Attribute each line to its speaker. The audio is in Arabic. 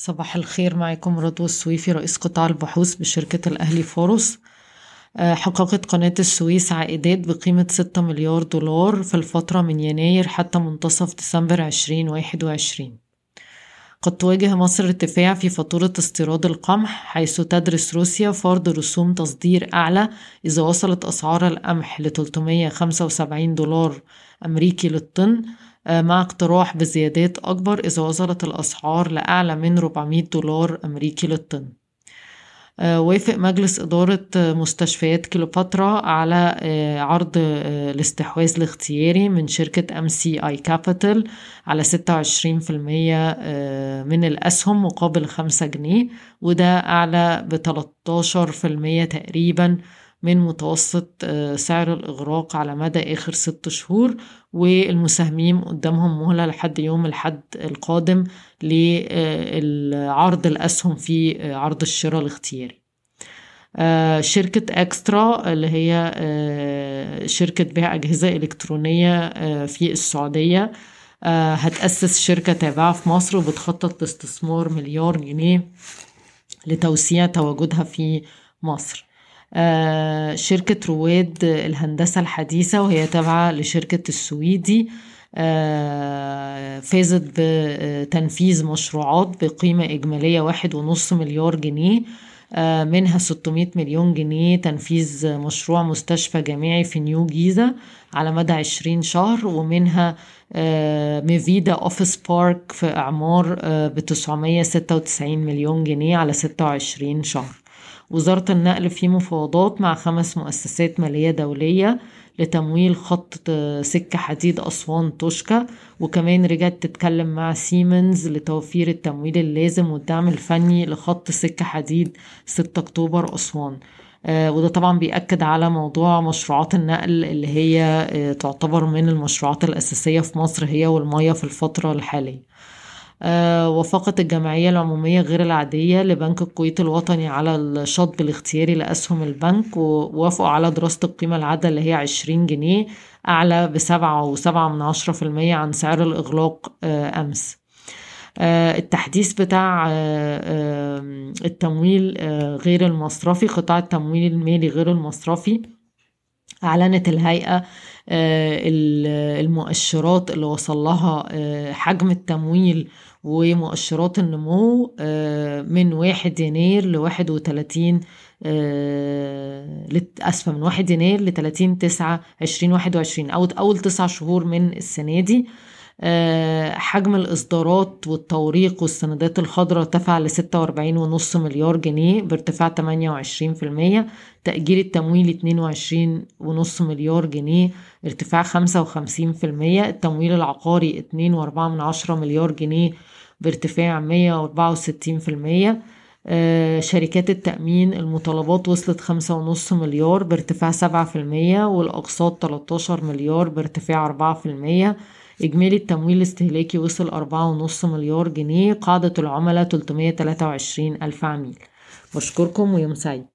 Speaker 1: صباح الخير معاكم رضوى السويفي رئيس قطاع البحوث بشركة الأهلي فاروس. حققت قناة السويس عائدات بقيمة ستة مليار دولار في الفترة من يناير حتى منتصف ديسمبر عشرين واحد وعشرين. قد تواجه مصر ارتفاع في فاتورة استيراد القمح حيث تدرس روسيا فرض رسوم تصدير أعلى إذا وصلت أسعار القمح ل 375 دولار أمريكي للطن. مع اقتراح بزيادات أكبر إذا وصلت الأسعار لأعلى من 400 دولار أمريكي للطن. وافق مجلس إدارة مستشفيات كليوباترا على عرض الاستحواذ الاختياري من شركة ام سي اي كابيتال على ستة وعشرين في المية من الأسهم مقابل خمسة جنيه وده أعلى في المية تقريبا من متوسط سعر الإغراق على مدى آخر ست شهور والمساهمين قدامهم مهلة لحد يوم الحد القادم لعرض الأسهم في عرض الشراء الاختياري. شركة أكسترا اللي هي شركة بيع أجهزة إلكترونية في السعودية هتأسس شركة تابعة في مصر وبتخطط لاستثمار مليار جنيه لتوسيع تواجدها في مصر. شركة رواد الهندسة الحديثة وهي تابعة لشركة السويدي. فازت بتنفيذ مشروعات بقيمة إجمالية واحد ونص مليار جنيه. منها 600 مليون جنيه تنفيذ مشروع مستشفى جامعي في نيو جيزة على مدى 20 شهر. ومنها ميفيدا أوفيس بارك في إعمار ب 996 مليون جنيه على 26 شهر. وزارة النقل في مفاوضات مع خمس مؤسسات مالية دولية لتمويل خط سكة حديد أسوان توشكا وكمان رجعت تتكلم مع سيمنز لتوفير التمويل اللازم والدعم الفني لخط سكة حديد 6 أكتوبر أسوان. آه وده طبعا بيأكد على موضوع مشروعات النقل اللي هي آه تعتبر من المشروعات الأساسية في مصر هي والمية في الفترة الحالية. وافقت الجمعية العمومية غير العادية لبنك الكويت الوطني على الشطب الاختياري لأسهم البنك ووافقوا على دراسة القيمة العادلة اللي هي عشرين جنيه أعلى بسبعة وسبعة من عشرة في المية عن سعر الإغلاق آه أمس. آه التحديث بتاع التمويل غير المصرفي قطاع التمويل المالي غير المصرفي أعلنت الهيئة المؤشرات اللي وصل لها حجم التمويل ومؤشرات النمو من واحد يناير لواحد وتلاتين أسفة من واحد يناير لتلاتين تسعة عشرين واحد وعشرين أو أول تسع شهور من السنة دي. حجم الإصدارات والتوريق والسندات الخضراء ارتفع وأربعين ونص مليار جنيه بارتفاع تمانية وعشرين في المية. تأجير التمويل اتنين وعشرين ونص مليار جنيه ارتفاع خمسة وخمسين في المية. التمويل العقاري اتنين وأربعة من عشرة مليار جنيه بارتفاع مية وأربعة وستين في المية. شركات التأمين المطالبات وصلت خمسة ونص مليار بارتفاع سبعة في المية والأقساط تلاتاشر مليار بارتفاع أربعة في المية. إجمالي التمويل الاستهلاكي وصل أربعة ونص مليار جنيه قاعدة العملاء تلتمية تلاتة وعشرين ألف عميل. بشكركم ويوم سعيد.